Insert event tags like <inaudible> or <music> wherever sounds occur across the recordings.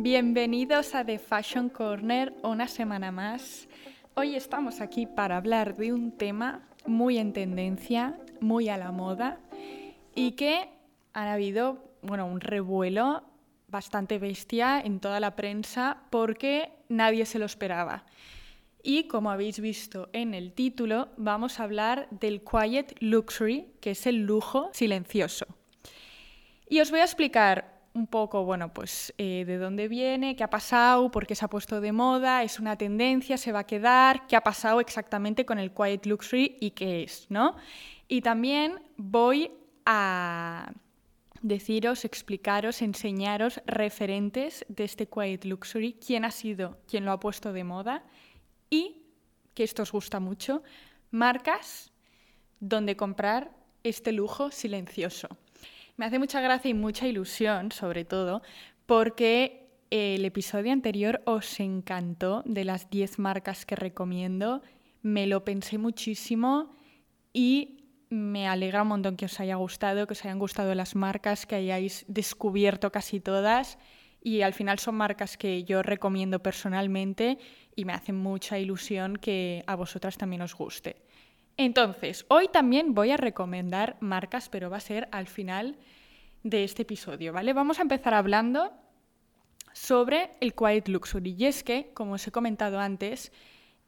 Bienvenidos a The Fashion Corner una semana más. Hoy estamos aquí para hablar de un tema muy en tendencia, muy a la moda y que ha habido, bueno, un revuelo bastante bestia en toda la prensa porque nadie se lo esperaba. Y como habéis visto en el título, vamos a hablar del Quiet Luxury, que es el lujo silencioso. Y os voy a explicar un poco, bueno, pues eh, de dónde viene, qué ha pasado, por qué se ha puesto de moda, es una tendencia, se va a quedar, qué ha pasado exactamente con el Quiet Luxury y qué es, ¿no? Y también voy a deciros, explicaros, enseñaros referentes de este Quiet Luxury, quién ha sido quién lo ha puesto de moda y, que esto os gusta mucho, marcas donde comprar este lujo silencioso. Me hace mucha gracia y mucha ilusión, sobre todo, porque el episodio anterior os encantó de las 10 marcas que recomiendo. Me lo pensé muchísimo y me alegra un montón que os haya gustado, que os hayan gustado las marcas, que hayáis descubierto casi todas. Y al final son marcas que yo recomiendo personalmente y me hace mucha ilusión que a vosotras también os guste. Entonces, hoy también voy a recomendar marcas, pero va a ser al final de este episodio, ¿vale? Vamos a empezar hablando sobre el Quiet Luxury. Y es que, como os he comentado antes,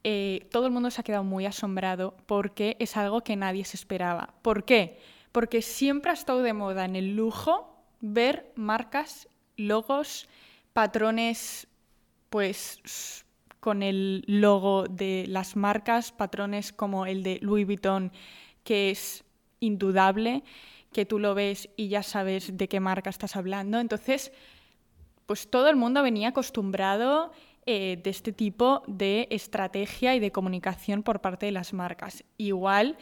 eh, todo el mundo se ha quedado muy asombrado porque es algo que nadie se esperaba. ¿Por qué? Porque siempre ha estado de moda en el lujo ver marcas, logos, patrones, pues con el logo de las marcas, patrones como el de Louis Vuitton, que es indudable, que tú lo ves y ya sabes de qué marca estás hablando. Entonces, pues todo el mundo venía acostumbrado eh, de este tipo de estrategia y de comunicación por parte de las marcas. Igual,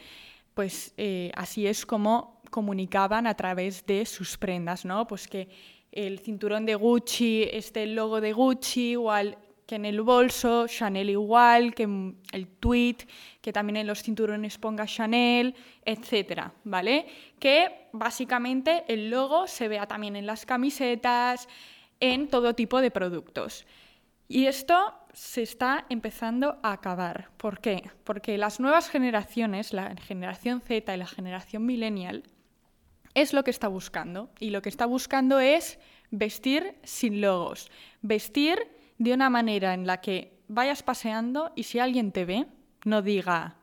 pues eh, así es como comunicaban a través de sus prendas, ¿no? Pues que el cinturón de Gucci, este logo de Gucci, igual que en el bolso, Chanel igual, que el tweet, que también en los cinturones ponga Chanel, etcétera, ¿vale? Que básicamente el logo se vea también en las camisetas, en todo tipo de productos. Y esto se está empezando a acabar. ¿Por qué? Porque las nuevas generaciones, la generación Z y la generación millennial, es lo que está buscando. Y lo que está buscando es vestir sin logos. Vestir de una manera en la que vayas paseando y si alguien te ve, no diga,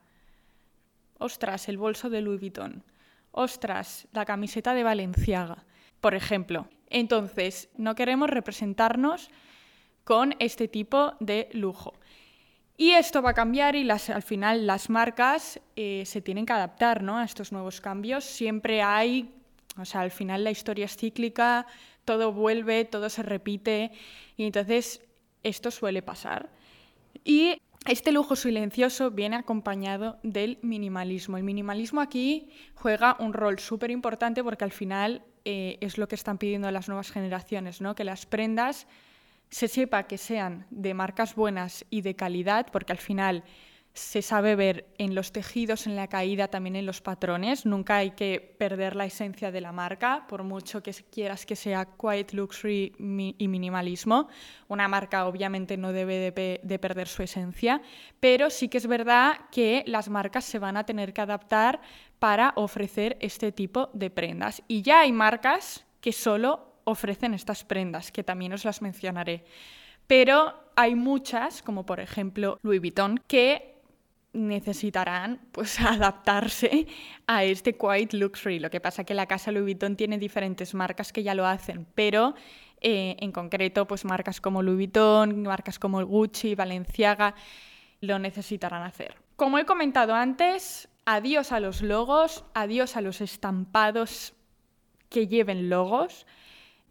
ostras, el bolso de Louis Vuitton, ostras, la camiseta de Valenciaga, por ejemplo. Entonces, no queremos representarnos con este tipo de lujo. Y esto va a cambiar y al final las marcas eh, se tienen que adaptar ¿no? a estos nuevos cambios. Siempre hay, o sea, al final la historia es cíclica, todo vuelve, todo se repite y entonces esto suele pasar. Y este lujo silencioso viene acompañado del minimalismo. El minimalismo aquí juega un rol súper importante porque al final eh, es lo que están pidiendo las nuevas generaciones, ¿no? que las prendas se sepa que sean de marcas buenas y de calidad, porque al final se sabe ver en los tejidos, en la caída, también en los patrones. Nunca hay que perder la esencia de la marca, por mucho que quieras que sea quiet luxury y minimalismo. Una marca obviamente no debe de, perder su esencia, pero sí que es verdad que las marcas se van a tener que adaptar para ofrecer este tipo de prendas. Y ya hay marcas que solo ofrecen estas prendas, que también os las mencionaré. Pero hay muchas, como por ejemplo Louis Vuitton, que necesitarán pues <laughs> adaptarse a este quiet luxury. Lo que pasa que la casa Louis Vuitton tiene diferentes marcas que ya lo hacen, pero eh, en concreto pues marcas como Louis Vuitton, marcas como Gucci, Balenciaga lo necesitarán hacer. Como he comentado antes, adiós a los logos, adiós a los estampados que lleven logos.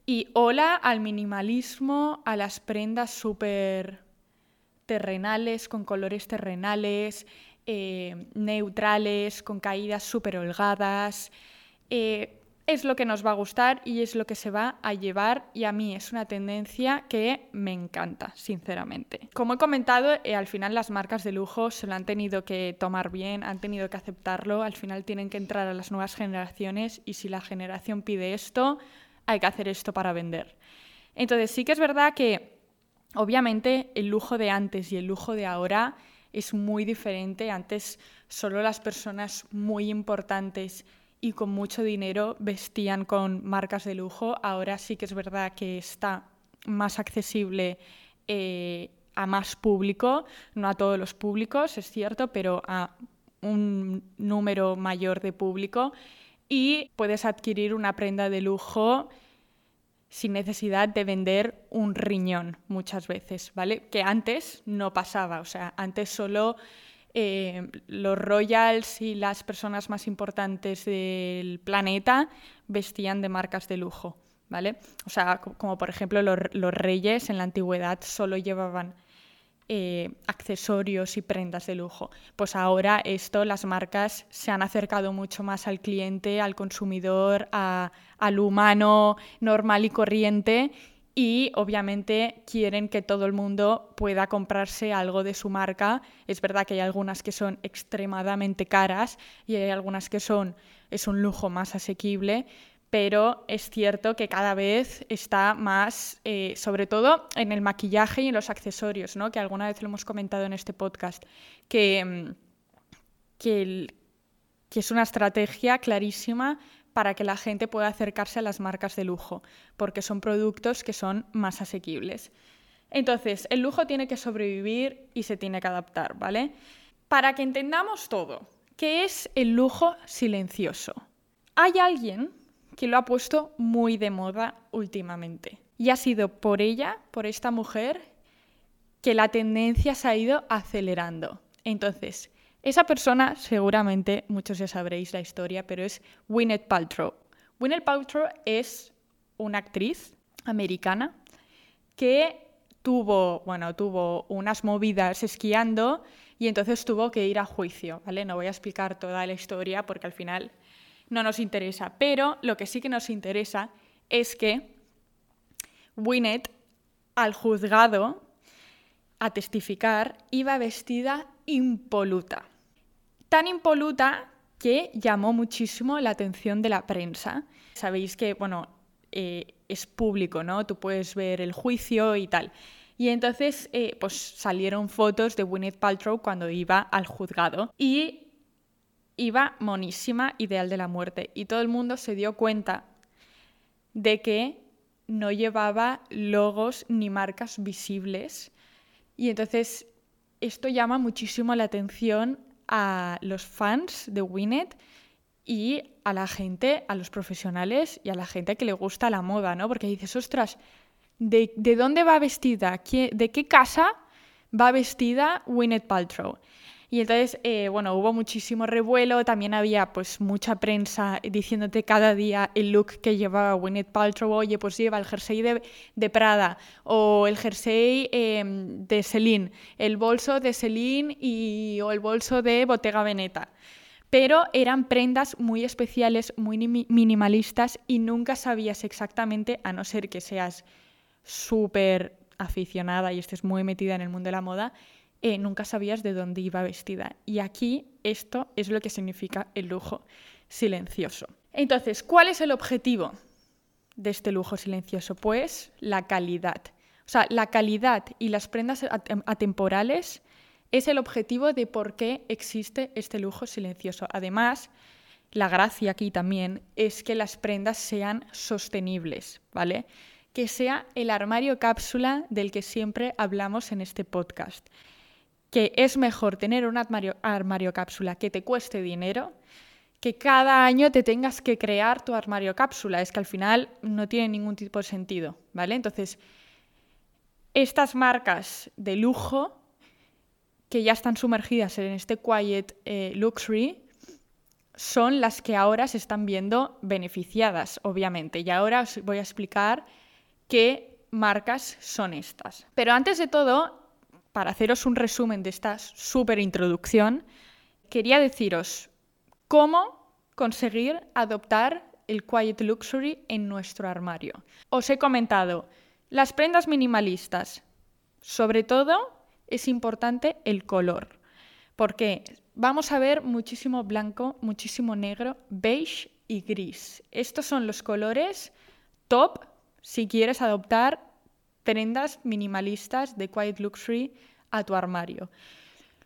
Y hola al minimalismo, a las prendas súper terrenales, con colores terrenales, eh, neutrales, con caídas súper holgadas. Eh, es lo que nos va a gustar y es lo que se va a llevar y a mí es una tendencia que me encanta, sinceramente. Como he comentado, eh, al final las marcas de lujo se lo han tenido que tomar bien, han tenido que aceptarlo, al final tienen que entrar a las nuevas generaciones y si la generación pide esto, hay que hacer esto para vender. Entonces sí que es verdad que obviamente el lujo de antes y el lujo de ahora es muy diferente. Antes solo las personas muy importantes y con mucho dinero vestían con marcas de lujo. Ahora sí que es verdad que está más accesible eh, a más público, no a todos los públicos, es cierto, pero a un número mayor de público y puedes adquirir una prenda de lujo sin necesidad de vender un riñón muchas veces, ¿vale? Que antes no pasaba, o sea, antes solo eh, los royals y las personas más importantes del planeta vestían de marcas de lujo, ¿vale? O sea, como por ejemplo los, los reyes en la antigüedad solo llevaban eh, accesorios y prendas de lujo. Pues ahora esto, las marcas se han acercado mucho más al cliente, al consumidor, al humano normal y corriente y obviamente quieren que todo el mundo pueda comprarse algo de su marca. Es verdad que hay algunas que son extremadamente caras y hay algunas que son es un lujo más asequible, pero es cierto que cada vez está más, eh, sobre todo en el maquillaje y en los accesorios, ¿no? que alguna vez lo hemos comentado en este podcast, que, mm, que, es una estrategia clarísima para que la gente pueda acercarse a las marcas de lujo, porque son productos que son más asequibles. Entonces, el lujo tiene que sobrevivir y se tiene que adaptar, ¿vale? Para que entendamos todo, ¿qué es el lujo silencioso? Hay alguien que lo ha puesto muy de moda últimamente. Y ha sido por ella, por esta mujer, que la tendencia se ha ido acelerando. Entonces, esa persona, seguramente muchos ya sabréis la historia, pero es Gwyneth Paltrow. Gwyneth Paltrow es una actriz americana que tuvo, bueno, tuvo unas movidas esquiando y entonces tuvo que ir a juicio, ¿vale? No voy a explicar toda la historia porque al final no nos interesa. Pero lo que sí que nos interesa es que Winnet, al juzgado, a testificar, iba vestida impoluta. Tan impoluta que llamó muchísimo la atención de la prensa. Sabéis que, bueno, eh, es público, ¿no? Tú puedes ver el juicio y tal. Y entonces, eh, pues salieron fotos de Gwyneth Paltrow cuando iba al juzgado. Y iba monísima, ideal de la muerte. Y todo el mundo se dio cuenta de que no llevaba logos ni marcas visibles. Y entonces esto llama muchísimo la atención a los fans de Winnet y a la gente, a los profesionales y a la gente que le gusta la moda, ¿no? Porque dices, ostras, ¿de, ¿de dónde va vestida? ¿De qué casa va vestida Winnet Paltrow? Y entonces, eh, bueno, hubo muchísimo revuelo, también había pues mucha prensa diciéndote cada día el look que llevaba Gwyneth Paltrow, oye, pues lleva el jersey de, Prada o el jersey em, de Celine, el bolso de Celine y, o el bolso de Bottega Veneta. Pero eran prendas muy especiales, muy minimalistas y nunca sabías exactamente, a no ser que seas súper aficionada y estés muy metida en el mundo de la moda, eh, nunca sabías de dónde iba vestida. Y aquí esto es lo que significa el lujo silencioso. Entonces, ¿cuál es el objetivo de este lujo silencioso? Pues la calidad. O sea, la calidad y las prendas atemporales es el objetivo de por qué existe este lujo silencioso. Además, la gracia aquí también es que las prendas sean sostenibles, ¿vale? Que sea el armario cápsula del que siempre hablamos en este podcast que es mejor tener un armario, cápsula que te cueste dinero que cada año te tengas que crear tu armario cápsula. Es que al final no tiene ningún tipo de sentido, ¿vale? Entonces, estas marcas de lujo que ya están sumergidas en este quiet eh, luxury son las que ahora se están viendo beneficiadas, obviamente. Y ahora os voy a explicar qué marcas son estas. Pero antes de todo, para haceros un resumen de esta súper introducción, quería deciros cómo conseguir adoptar el Quiet Luxury en nuestro armario. Os he comentado las prendas minimalistas. Sobre todo es importante el color, porque vamos a ver muchísimo blanco, muchísimo negro, beige y gris. Estos son los colores top si quieres adoptar prendas minimalistas de Quiet Luxury a tu armario.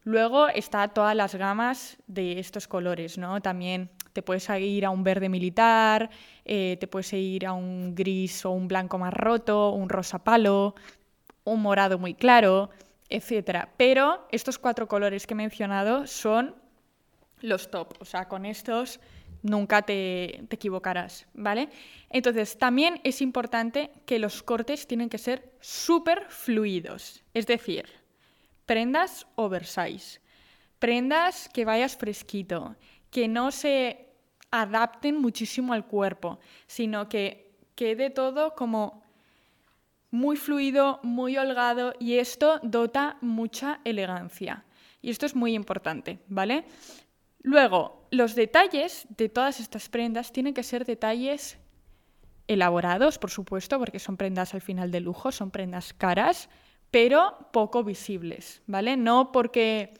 Luego está todas las gamas de estos colores, ¿no? También te puedes ir a un verde militar, eh, te puedes ir a un gris o un blanco más roto, un rosa palo, un morado muy claro, etc. Pero estos cuatro colores que he mencionado son los top, o sea, con estos nunca te, te, equivocarás, ¿vale? Entonces, también es importante que los cortes tienen que ser súper fluidos, es decir, prendas oversize, prendas que vayas fresquito, que no se adapten muchísimo al cuerpo, sino que quede todo como muy fluido, muy holgado y esto dota mucha elegancia. Y esto es muy importante, ¿vale? Luego, los detalles de todas estas prendas tienen que ser detalles elaborados, por supuesto, porque son prendas al final de lujo, son prendas caras, pero poco visibles, ¿vale? No porque,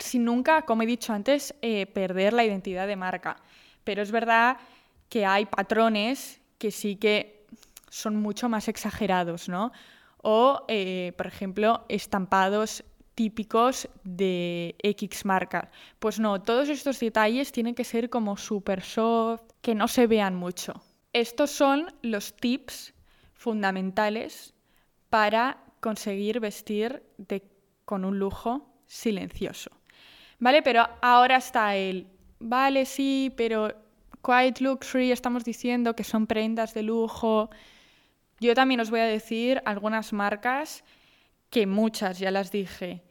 sin nunca, como he dicho antes, eh, perder la identidad de marca. Pero es verdad que hay patrones que sí que son mucho más exagerados, ¿no? O, eh, por ejemplo, estampados típicos de X marca. Pues no, todos estos detalles tienen que ser como super soft, que no se vean mucho. Estos son los tips fundamentales para conseguir vestir con un lujo silencioso. ¿Vale? Pero ahora está el, vale, sí, pero Quiet Luxury estamos diciendo que son prendas de lujo. Yo también os voy a decir algunas marcas que muchas ya las dije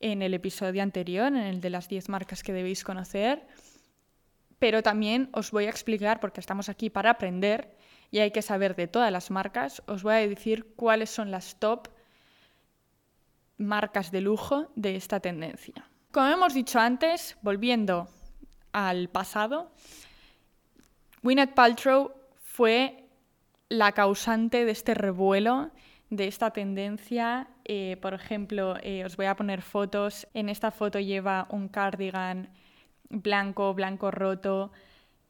en el episodio anterior, en el de las 10 marcas que debéis conocer, pero también os voy a explicar, porque estamos aquí para aprender y hay que saber de todas las marcas, os voy a decir cuáles son las top marcas de lujo de esta tendencia. Como hemos dicho antes, volviendo al pasado, Gwyneth Paltrow fue la causante de este revuelo de esta tendencia. Eh, por ejemplo, eh, os voy a poner fotos. En esta foto lleva un cardigan blanco, blanco roto.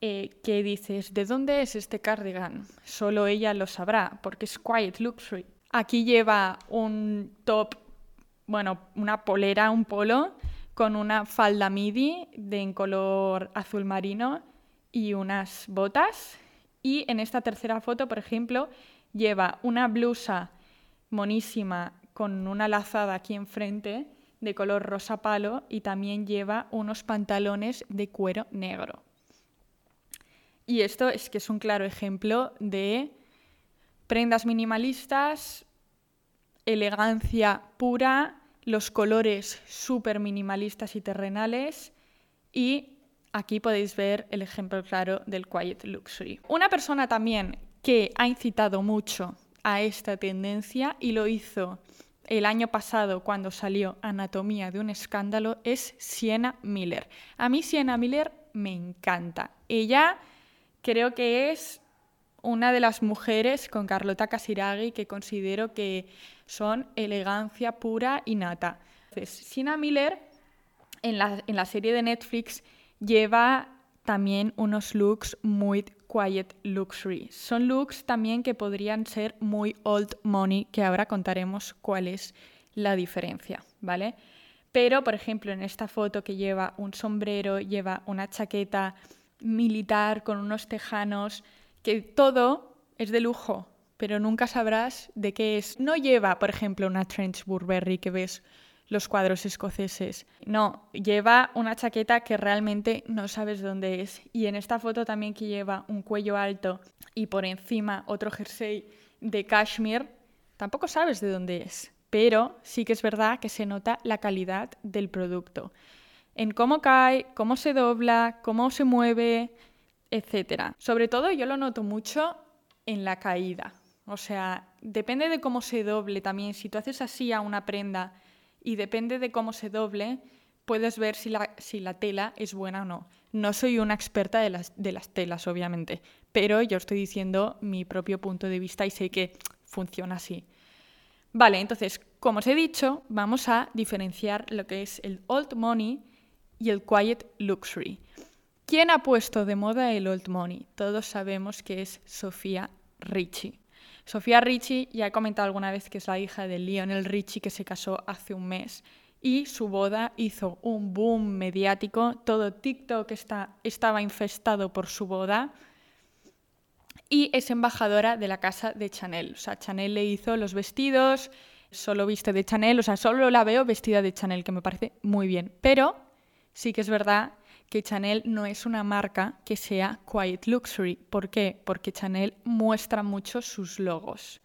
Eh, ¿Qué dices? ¿De dónde es este cardigan? Solo ella lo sabrá, porque es Quiet Luxury. Aquí lleva un top, bueno, una polera, un polo, con una falda midi de en color azul marino y unas botas. Y en esta tercera foto, por ejemplo, lleva una blusa monísima con una lazada aquí enfrente de color rosa palo y también lleva unos pantalones de cuero negro. Y esto es que es un claro ejemplo de prendas minimalistas, elegancia pura, los colores súper minimalistas y terrenales y aquí podéis ver el ejemplo claro del Quiet Luxury. Una persona también que ha incitado mucho a esta tendencia y lo hizo el año pasado cuando salió Anatomía de un escándalo es Sienna Miller. A mí Sienna Miller me encanta. Ella creo que es una de las mujeres con Carlota Casiraghi que considero que son elegancia pura y nata. Sienna Miller en la, en la serie de Netflix lleva también unos looks muy quiet luxury. Son looks también que podrían ser muy old money, que ahora contaremos cuál es la diferencia, ¿vale? Pero, por ejemplo, en esta foto que lleva un sombrero, lleva una chaqueta militar con unos tejanos, que todo es de lujo, pero nunca sabrás de qué es. No lleva, por ejemplo, una trench Burberry que ves los cuadros escoceses. No, lleva una chaqueta que realmente no sabes dónde es. Y en esta foto también que lleva un cuello alto y por encima otro jersey de cashmere, tampoco sabes de dónde es. Pero sí que es verdad que se nota la calidad del producto. En cómo cae, cómo se dobla, cómo se mueve, etc. Sobre todo yo lo noto mucho en la caída. O sea, depende de cómo se doble también. Si tú haces así a una prenda y depende de cómo se doble, puedes ver si la, si la tela es buena o no. No soy una experta de las, de las telas, obviamente, pero yo estoy diciendo mi propio punto de vista y sé que funciona así. Vale, entonces, como os he dicho, vamos a diferenciar lo que es el old money y el quiet luxury. ¿Quién ha puesto de moda el old money? Todos sabemos que es Sofía Richie. Sofía Richie, ya he comentado alguna vez que es la hija de Lionel Richie que se casó hace un mes y su boda hizo un boom mediático, todo TikTok está, estaba infestado por su boda y es embajadora de la casa de Chanel. O sea, Chanel le hizo los vestidos, solo viste de Chanel, o sea, solo la veo vestida de Chanel, que me parece muy bien. Pero sí que es verdad que Chanel no es una marca que sea quiet luxury. ¿Por qué? Porque Chanel muestra mucho sus logos.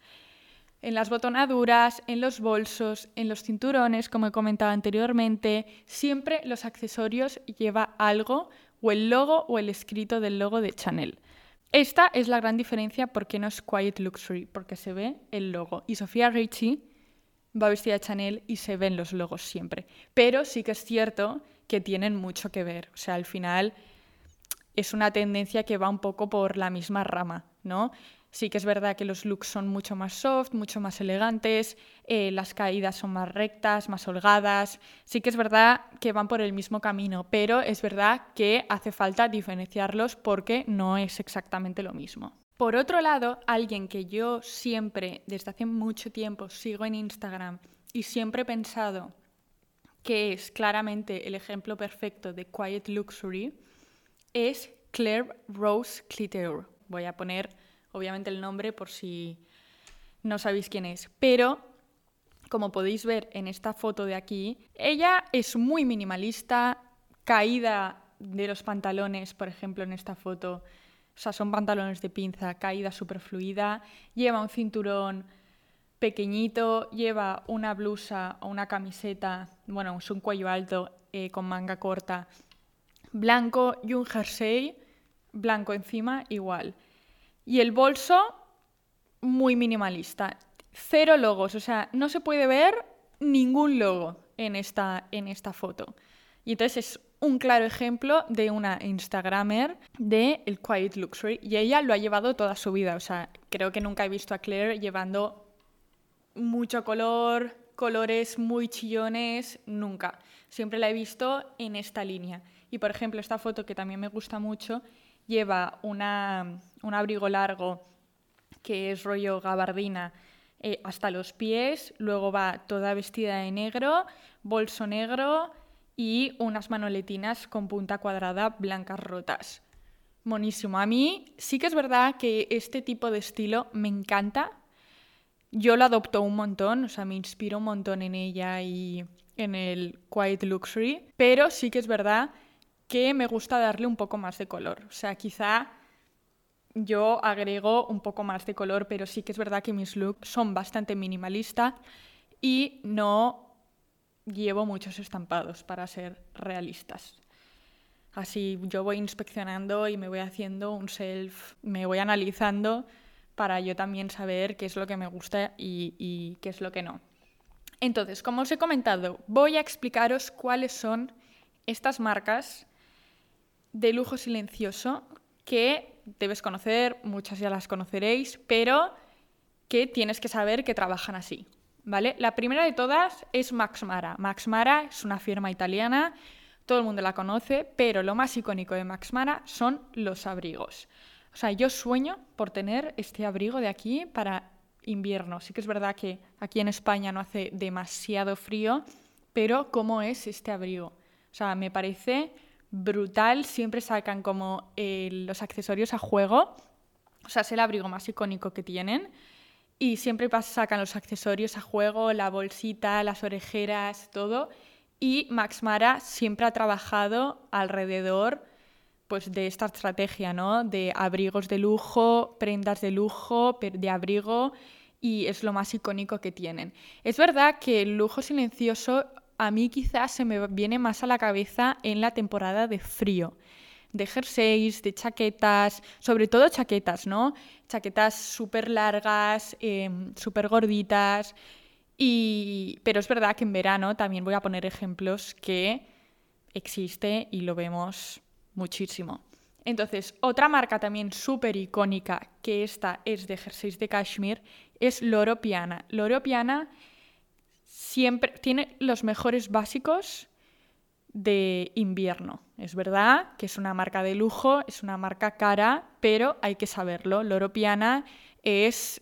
En las botonaduras, en los bolsos, en los cinturones, como he comentado anteriormente, siempre los accesorios lleva algo, o el logo o el escrito del logo de Chanel. Esta es la gran diferencia porque no es quiet luxury, porque se ve el logo. Y Sofía Richie va vestida de Chanel y se ven los logos siempre. Pero sí que es cierto que tienen mucho que ver. O sea, al final es una tendencia que va un poco por la misma rama, ¿no? Sí que es verdad que los looks son mucho más soft, mucho más elegantes, eh, las caídas son más rectas, más holgadas. Sí que es verdad que van por el mismo camino, pero es verdad que hace falta diferenciarlos porque no es exactamente lo mismo. Por otro lado, alguien que yo siempre, desde hace mucho tiempo, sigo en Instagram y siempre he pensado que es claramente el ejemplo perfecto de Quiet Luxury, es Claire Rose Cliteur. Voy a poner obviamente el nombre por si no sabéis quién es. Pero, como podéis ver en esta foto de aquí, ella es muy minimalista, caída de los pantalones, por ejemplo, en esta foto. O sea, son pantalones de pinza, caída súper fluida, lleva un cinturón pequeñito, lleva una blusa o una camiseta, bueno, es un cuello alto eh, con manga corta, blanco y un jersey blanco encima igual. Y el bolso, muy minimalista. Cero logos, o sea, no se puede ver ningún logo en esta, en esta foto. Y entonces es un claro ejemplo de una Instagramer de el Quiet Luxury. Y ella lo ha llevado toda su vida. O sea, creo que nunca he visto a Claire llevando mucho color, colores muy chillones, nunca. Siempre la he visto en esta línea. Y por ejemplo, esta foto que también me gusta mucho lleva una, un abrigo largo que es rollo gabardina eh, hasta los pies, luego va toda vestida de negro, bolso negro y unas manoletinas con punta cuadrada blancas rotas. Monísimo. A mí sí que es verdad que este tipo de estilo me encanta. Yo lo adopto un montón, o sea, me inspiro un montón en ella y en el Quiet Luxury, pero sí que es verdad que me gusta darle un poco más de color. O sea, quizá yo agrego un poco más de color, pero sí que es verdad que mis looks son bastante minimalistas y no llevo muchos estampados para ser realistas. Así yo voy inspeccionando y me voy haciendo un self, me voy analizando para yo también saber qué es lo que me gusta y, qué es lo que no. Entonces, como os he comentado, voy a explicaros cuáles son estas marcas de lujo silencioso que debes conocer, muchas ya las conoceréis, pero que tienes que saber que trabajan así. ¿Vale? La primera de todas es Max Mara. Max Mara es una firma italiana, todo el mundo la conoce, pero lo más icónico de Max Mara son los abrigos. O sea, yo sueño por tener este abrigo de aquí para invierno. Sí que es verdad que aquí en España no hace demasiado frío, pero ¿cómo es este abrigo? O sea, me parece brutal. Siempre sacan como eh, los accesorios a juego. O sea, es el abrigo más icónico que tienen. Y siempre sacan los accesorios a juego, la bolsita, las orejeras, todo. Y Max Mara siempre ha trabajado alrededor pues, de esta estrategia, ¿no? De abrigos de lujo, prendas de lujo, de abrigo, y es lo más icónico que tienen. Es verdad que el lujo silencioso a mí quizás se me viene más a la cabeza en la temporada de frío, de jerseys, de chaquetas, sobre todo chaquetas, ¿no? Chaquetas súper largas, em, súper gorditas. Y... Pero es verdad que en verano también voy a poner ejemplos que existe y lo vemos muchísimo. Entonces, otra marca también súper icónica, que esta es de jerseys de cashmere, es Loro Piana. Loro Piana siempre tiene los mejores básicos de invierno. Es verdad que es una marca de lujo, es una marca cara, pero hay que saberlo. Loro Piana es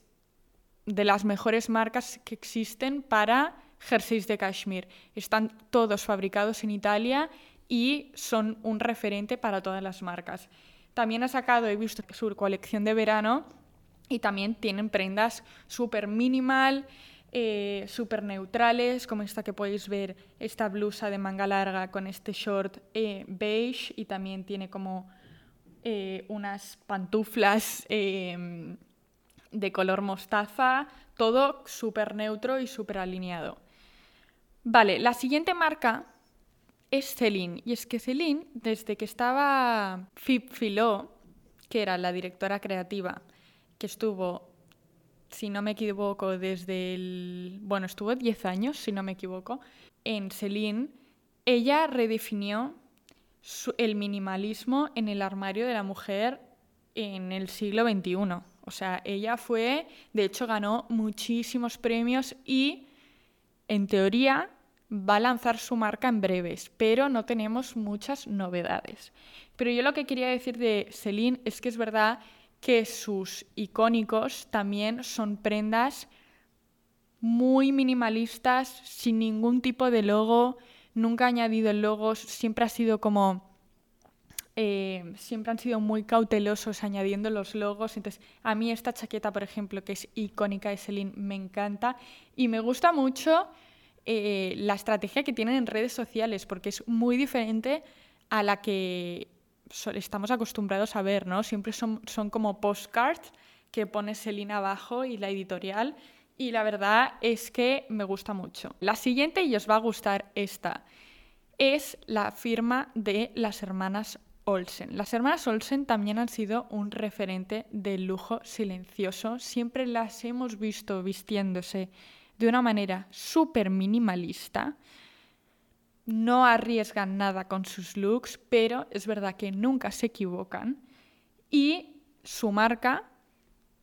de las mejores marcas que existen para jerseys de cashmere. Están todos fabricados en Italia y son un referente para todas las marcas. También ha sacado, he visto su colección de verano y también tienen prendas súper minimal, eh, súper neutrales, como esta que podéis ver, esta blusa de manga larga con este short eh, beige y también tiene como eh, unas pantuflas em, de color mostaza, todo súper neutro y súper alineado. Vale, la siguiente marca es Celine. Y es que Celine, desde que estaba Fib Filó, que era la directora creativa, que estuvo, si no me equivoco, desde el... Bueno, estuvo 10 años, si no me equivoco, en Celine, ella redefinió el minimalismo en el armario de la mujer en el siglo XXI. O sea, ella fue, de hecho, ganó muchísimos premios y, en teoría, va a lanzar su marca en breves, pero no tenemos muchas novedades. Pero yo lo que quería decir de Celine es que es verdad que sus icónicos también son prendas muy minimalistas, sin ningún tipo de logo, nunca ha añadido logos, siempre ha sido como... Eh, siempre han sido muy cautelosos añadiendo los logos. Entonces, a mí esta chaqueta, por ejemplo, que es icónica de Celine, me encanta y me gusta mucho eh, la estrategia que tienen en redes sociales, porque es muy diferente a la que estamos acostumbrados a ver, ¿no? Siempre son, son como postcards que pone Selina abajo y la editorial, y la verdad es que me gusta mucho. La siguiente, y os va a gustar esta, es la firma de las hermanas Olsen. Las hermanas Olsen también han sido un referente del lujo silencioso. Siempre las hemos visto vistiéndose de una manera súper minimalista. No arriesgan nada con sus looks, pero es verdad que nunca se equivocan. Y su marca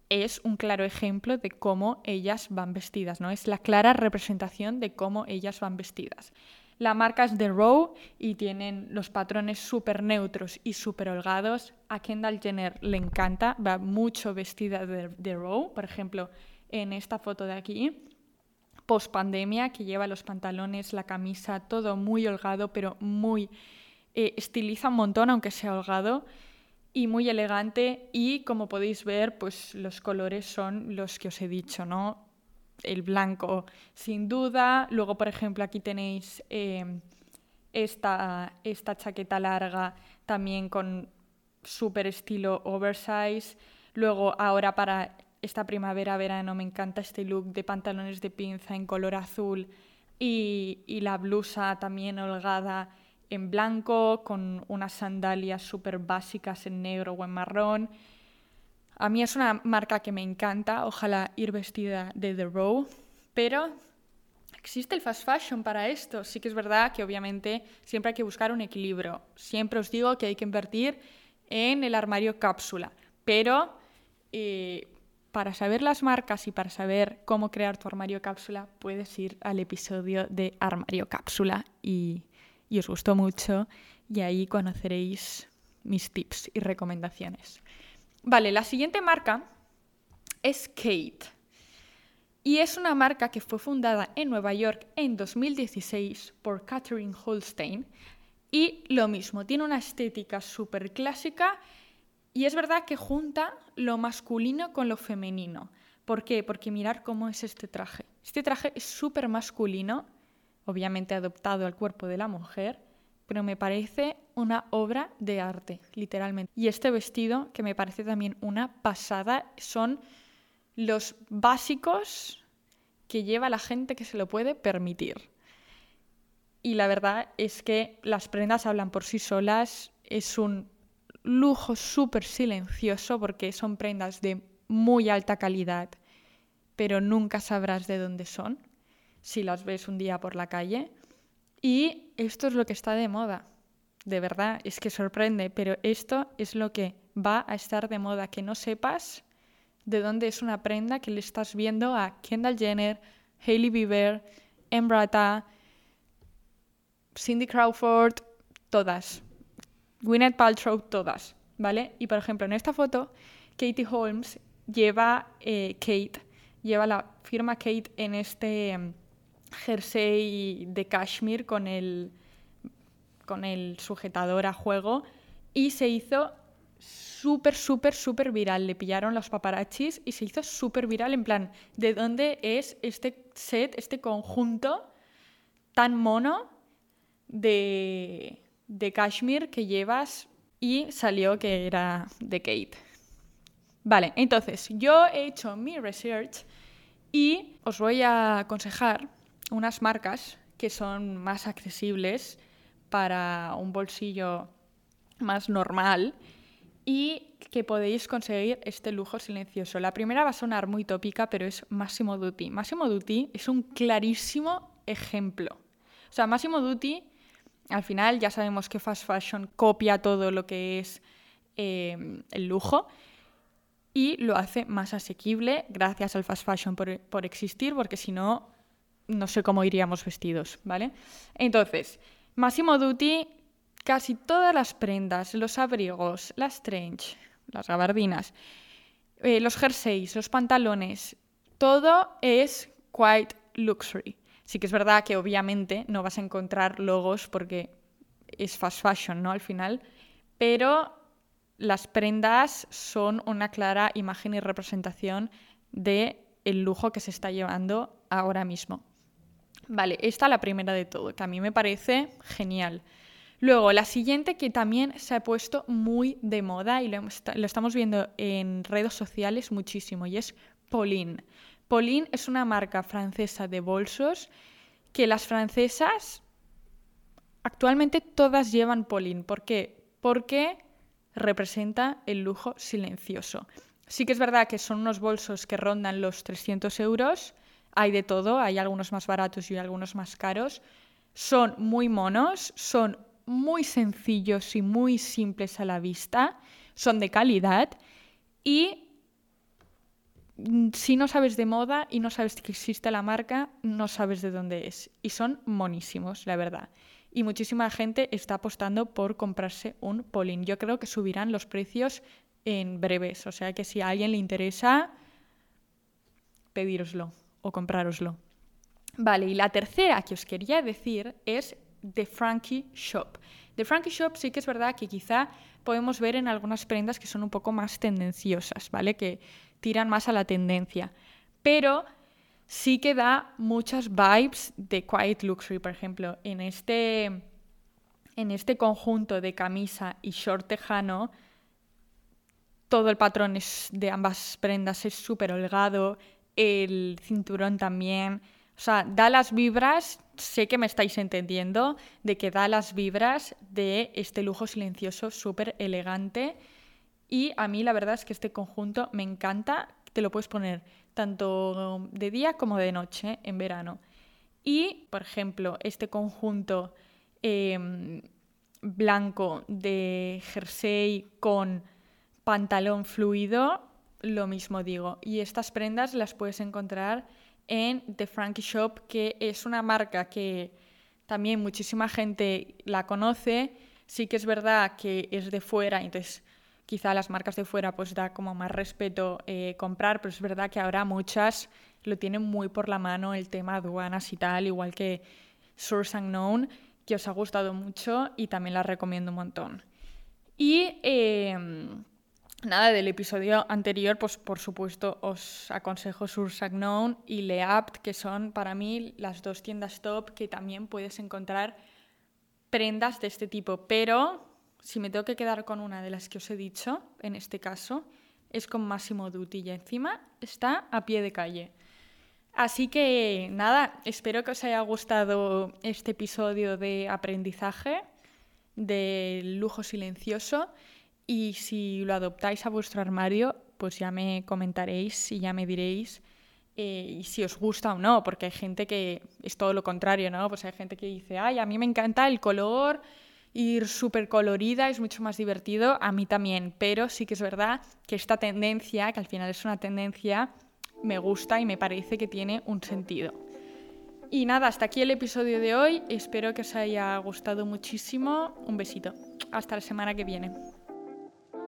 es un claro ejemplo de cómo ellas van vestidas, ¿no? Es la clara representación de cómo ellas van vestidas. La marca es The Row y tienen los patrones súper neutros y súper holgados. A Kendall Jenner le encanta, va mucho vestida de The Row, por ejemplo, en esta foto de aquí post pandemia, que lleva los pantalones, la camisa, todo muy holgado, pero muy eh, estiliza un montón, aunque sea holgado, y muy elegante. Y como podéis ver, pues los colores son los que os he dicho, ¿no? El blanco, sin duda. Luego, por ejemplo, aquí tenéis eh, esta, esta chaqueta larga, también con súper estilo oversize. Luego, ahora para esta primavera-verano me encanta este look de pantalones de pinza en color azul y, la blusa también holgada en blanco con unas sandalias súper básicas en negro o en marrón. A mí es una marca que me encanta, ojalá ir vestida de The Row, pero existe el fast fashion para esto. Sí que es verdad que obviamente siempre hay que buscar un equilibrio. Siempre os digo que hay que invertir en el armario cápsula, pero eh, para saber las marcas y para saber cómo crear tu armario cápsula, puedes ir al episodio de Armario Cápsula y, os gustó mucho y ahí conoceréis mis tips y recomendaciones. Vale, la siguiente marca es Kate. Y es una marca que fue fundada en Nueva York en 2016 por Catherine Holstein. Y lo mismo, tiene una estética súper clásica y es verdad que junta lo masculino con lo femenino. ¿Por qué? Porque mirar cómo es este traje. Este traje es súper masculino, obviamente adoptado al cuerpo de la mujer, pero me parece una obra de arte, literalmente. Y este vestido, que me parece también una pasada, son los básicos que lleva la gente que se lo puede permitir. Y la verdad es que las prendas hablan por sí solas, es un lujo súper silencioso porque son prendas de muy alta calidad, pero nunca sabrás de dónde son si las ves un día por la calle. Y esto es lo que está de moda. De verdad, es que sorprende, pero esto es lo que va a estar de moda, que no sepas de dónde es una prenda que le estás viendo a Kendall Jenner, Hailey Bieber, Embrata, Cindy Crawford, todas. Gwyneth Paltrow todas, ¿vale? Y por ejemplo, en esta foto, Katie Holmes lleva, eh, Kate lleva la firma Kate en este mm, jersey de cashmere con el, con el sujetador a juego y se hizo súper, súper, súper viral. Le pillaron los paparazzis y se hizo súper viral en plan, ¿de dónde es este set, este conjunto tan mono de, de cashmere que llevas? Y salió que era de Kate. Vale, entonces yo he hecho mi research y os voy a aconsejar unas marcas que son más accesibles para un bolsillo más normal y que podéis conseguir este lujo silencioso. La primera va a sonar muy tópica, pero es Massimo Dutti. Massimo Dutti es un clarísimo ejemplo. O sea, Massimo Dutti, al final ya sabemos que fast fashion copia todo lo que es eh, el lujo y lo hace más asequible gracias al fast fashion por, por existir, porque si no, no sé cómo iríamos vestidos, ¿vale? Entonces, Massimo Dutti casi todas las prendas, los abrigos, las trench, las gabardinas, eh, los jerseys, los pantalones, todo es quite luxury. Sí que es verdad que obviamente no vas a encontrar logos porque es fast fashion, ¿no? Al final, pero las prendas son una clara imagen y representación de el lujo que se está llevando ahora mismo. Vale, esta es la primera de todo, que a mí me parece genial. Luego, la siguiente que también se ha puesto muy de moda y lo, estamos viendo en redes sociales muchísimo y es Pauline. Pauline es una marca francesa de bolsos que las francesas actualmente todas llevan Pauline. ¿Por qué? Porque representa el lujo silencioso. Sí que es verdad que son unos bolsos que rondan los 300 euros. Hay de todo, hay algunos más baratos y algunos más caros. Son muy monos, son muy sencillos y muy simples a la vista, son de calidad y si no sabes de moda y no sabes que existe la marca, no sabes de dónde es. Y son monísimos, la verdad. Y muchísima gente está apostando por comprarse un Polin. Yo creo que subirán los precios en breves. O sea que si a alguien le interesa, pedíroslo o comprároslo. Vale, y la tercera que os quería decir es The Frankie Shop. The Frankie Shop sí que es verdad que quizá podemos ver en algunas prendas que son un poco más tendenciosas, ¿vale? Que tiran más a la tendencia. Pero sí que da muchas vibes de Quiet Luxury, por ejemplo. En este, en este conjunto de camisa y short tejano, todo el patrón es, de ambas prendas es súper holgado, el cinturón también. O sea, da las vibras, sé que me estáis entendiendo, de que da las vibras de este lujo silencioso súper elegante. Y a mí la verdad es que este conjunto me encanta. Te lo puedes poner tanto de día como de noche en verano. Y, por ejemplo, este conjunto em, blanco de jersey con pantalón fluido, lo mismo digo. Y estas prendas las puedes encontrar en The Frankie Shop, que es una marca que también muchísima gente la conoce. Sí que es verdad que es de fuera, entonces quizá las marcas de fuera pues da como más respeto eh, comprar, pero es verdad que ahora muchas lo tienen muy por la mano el tema aduanas y tal, igual que Source Unknown, que os ha gustado mucho y también la recomiendo un montón. Y em, nada, del episodio anterior, pues por supuesto os aconsejo Source Unknown y Leapt, que son para mí las dos tiendas top que también puedes encontrar prendas de este tipo. Pero si me tengo que quedar con una de las que os he dicho, en este caso, es con Máximo Duty y encima está a pie de calle. Así que nada, espero que os haya gustado este episodio de aprendizaje del lujo silencioso y si lo adoptáis a vuestro armario, pues ya me comentaréis y ya me diréis eh, si os gusta o no, porque hay gente que es todo lo contrario, ¿no? Pues hay gente que dice, ay, a mí me encanta el color, ir súper colorida, es mucho más divertido, a mí también, pero sí que es verdad que esta tendencia, que al final es una tendencia, me gusta y me parece que tiene un sentido. Y nada, hasta aquí el episodio de hoy, espero que os haya gustado muchísimo, un besito, hasta la semana que viene.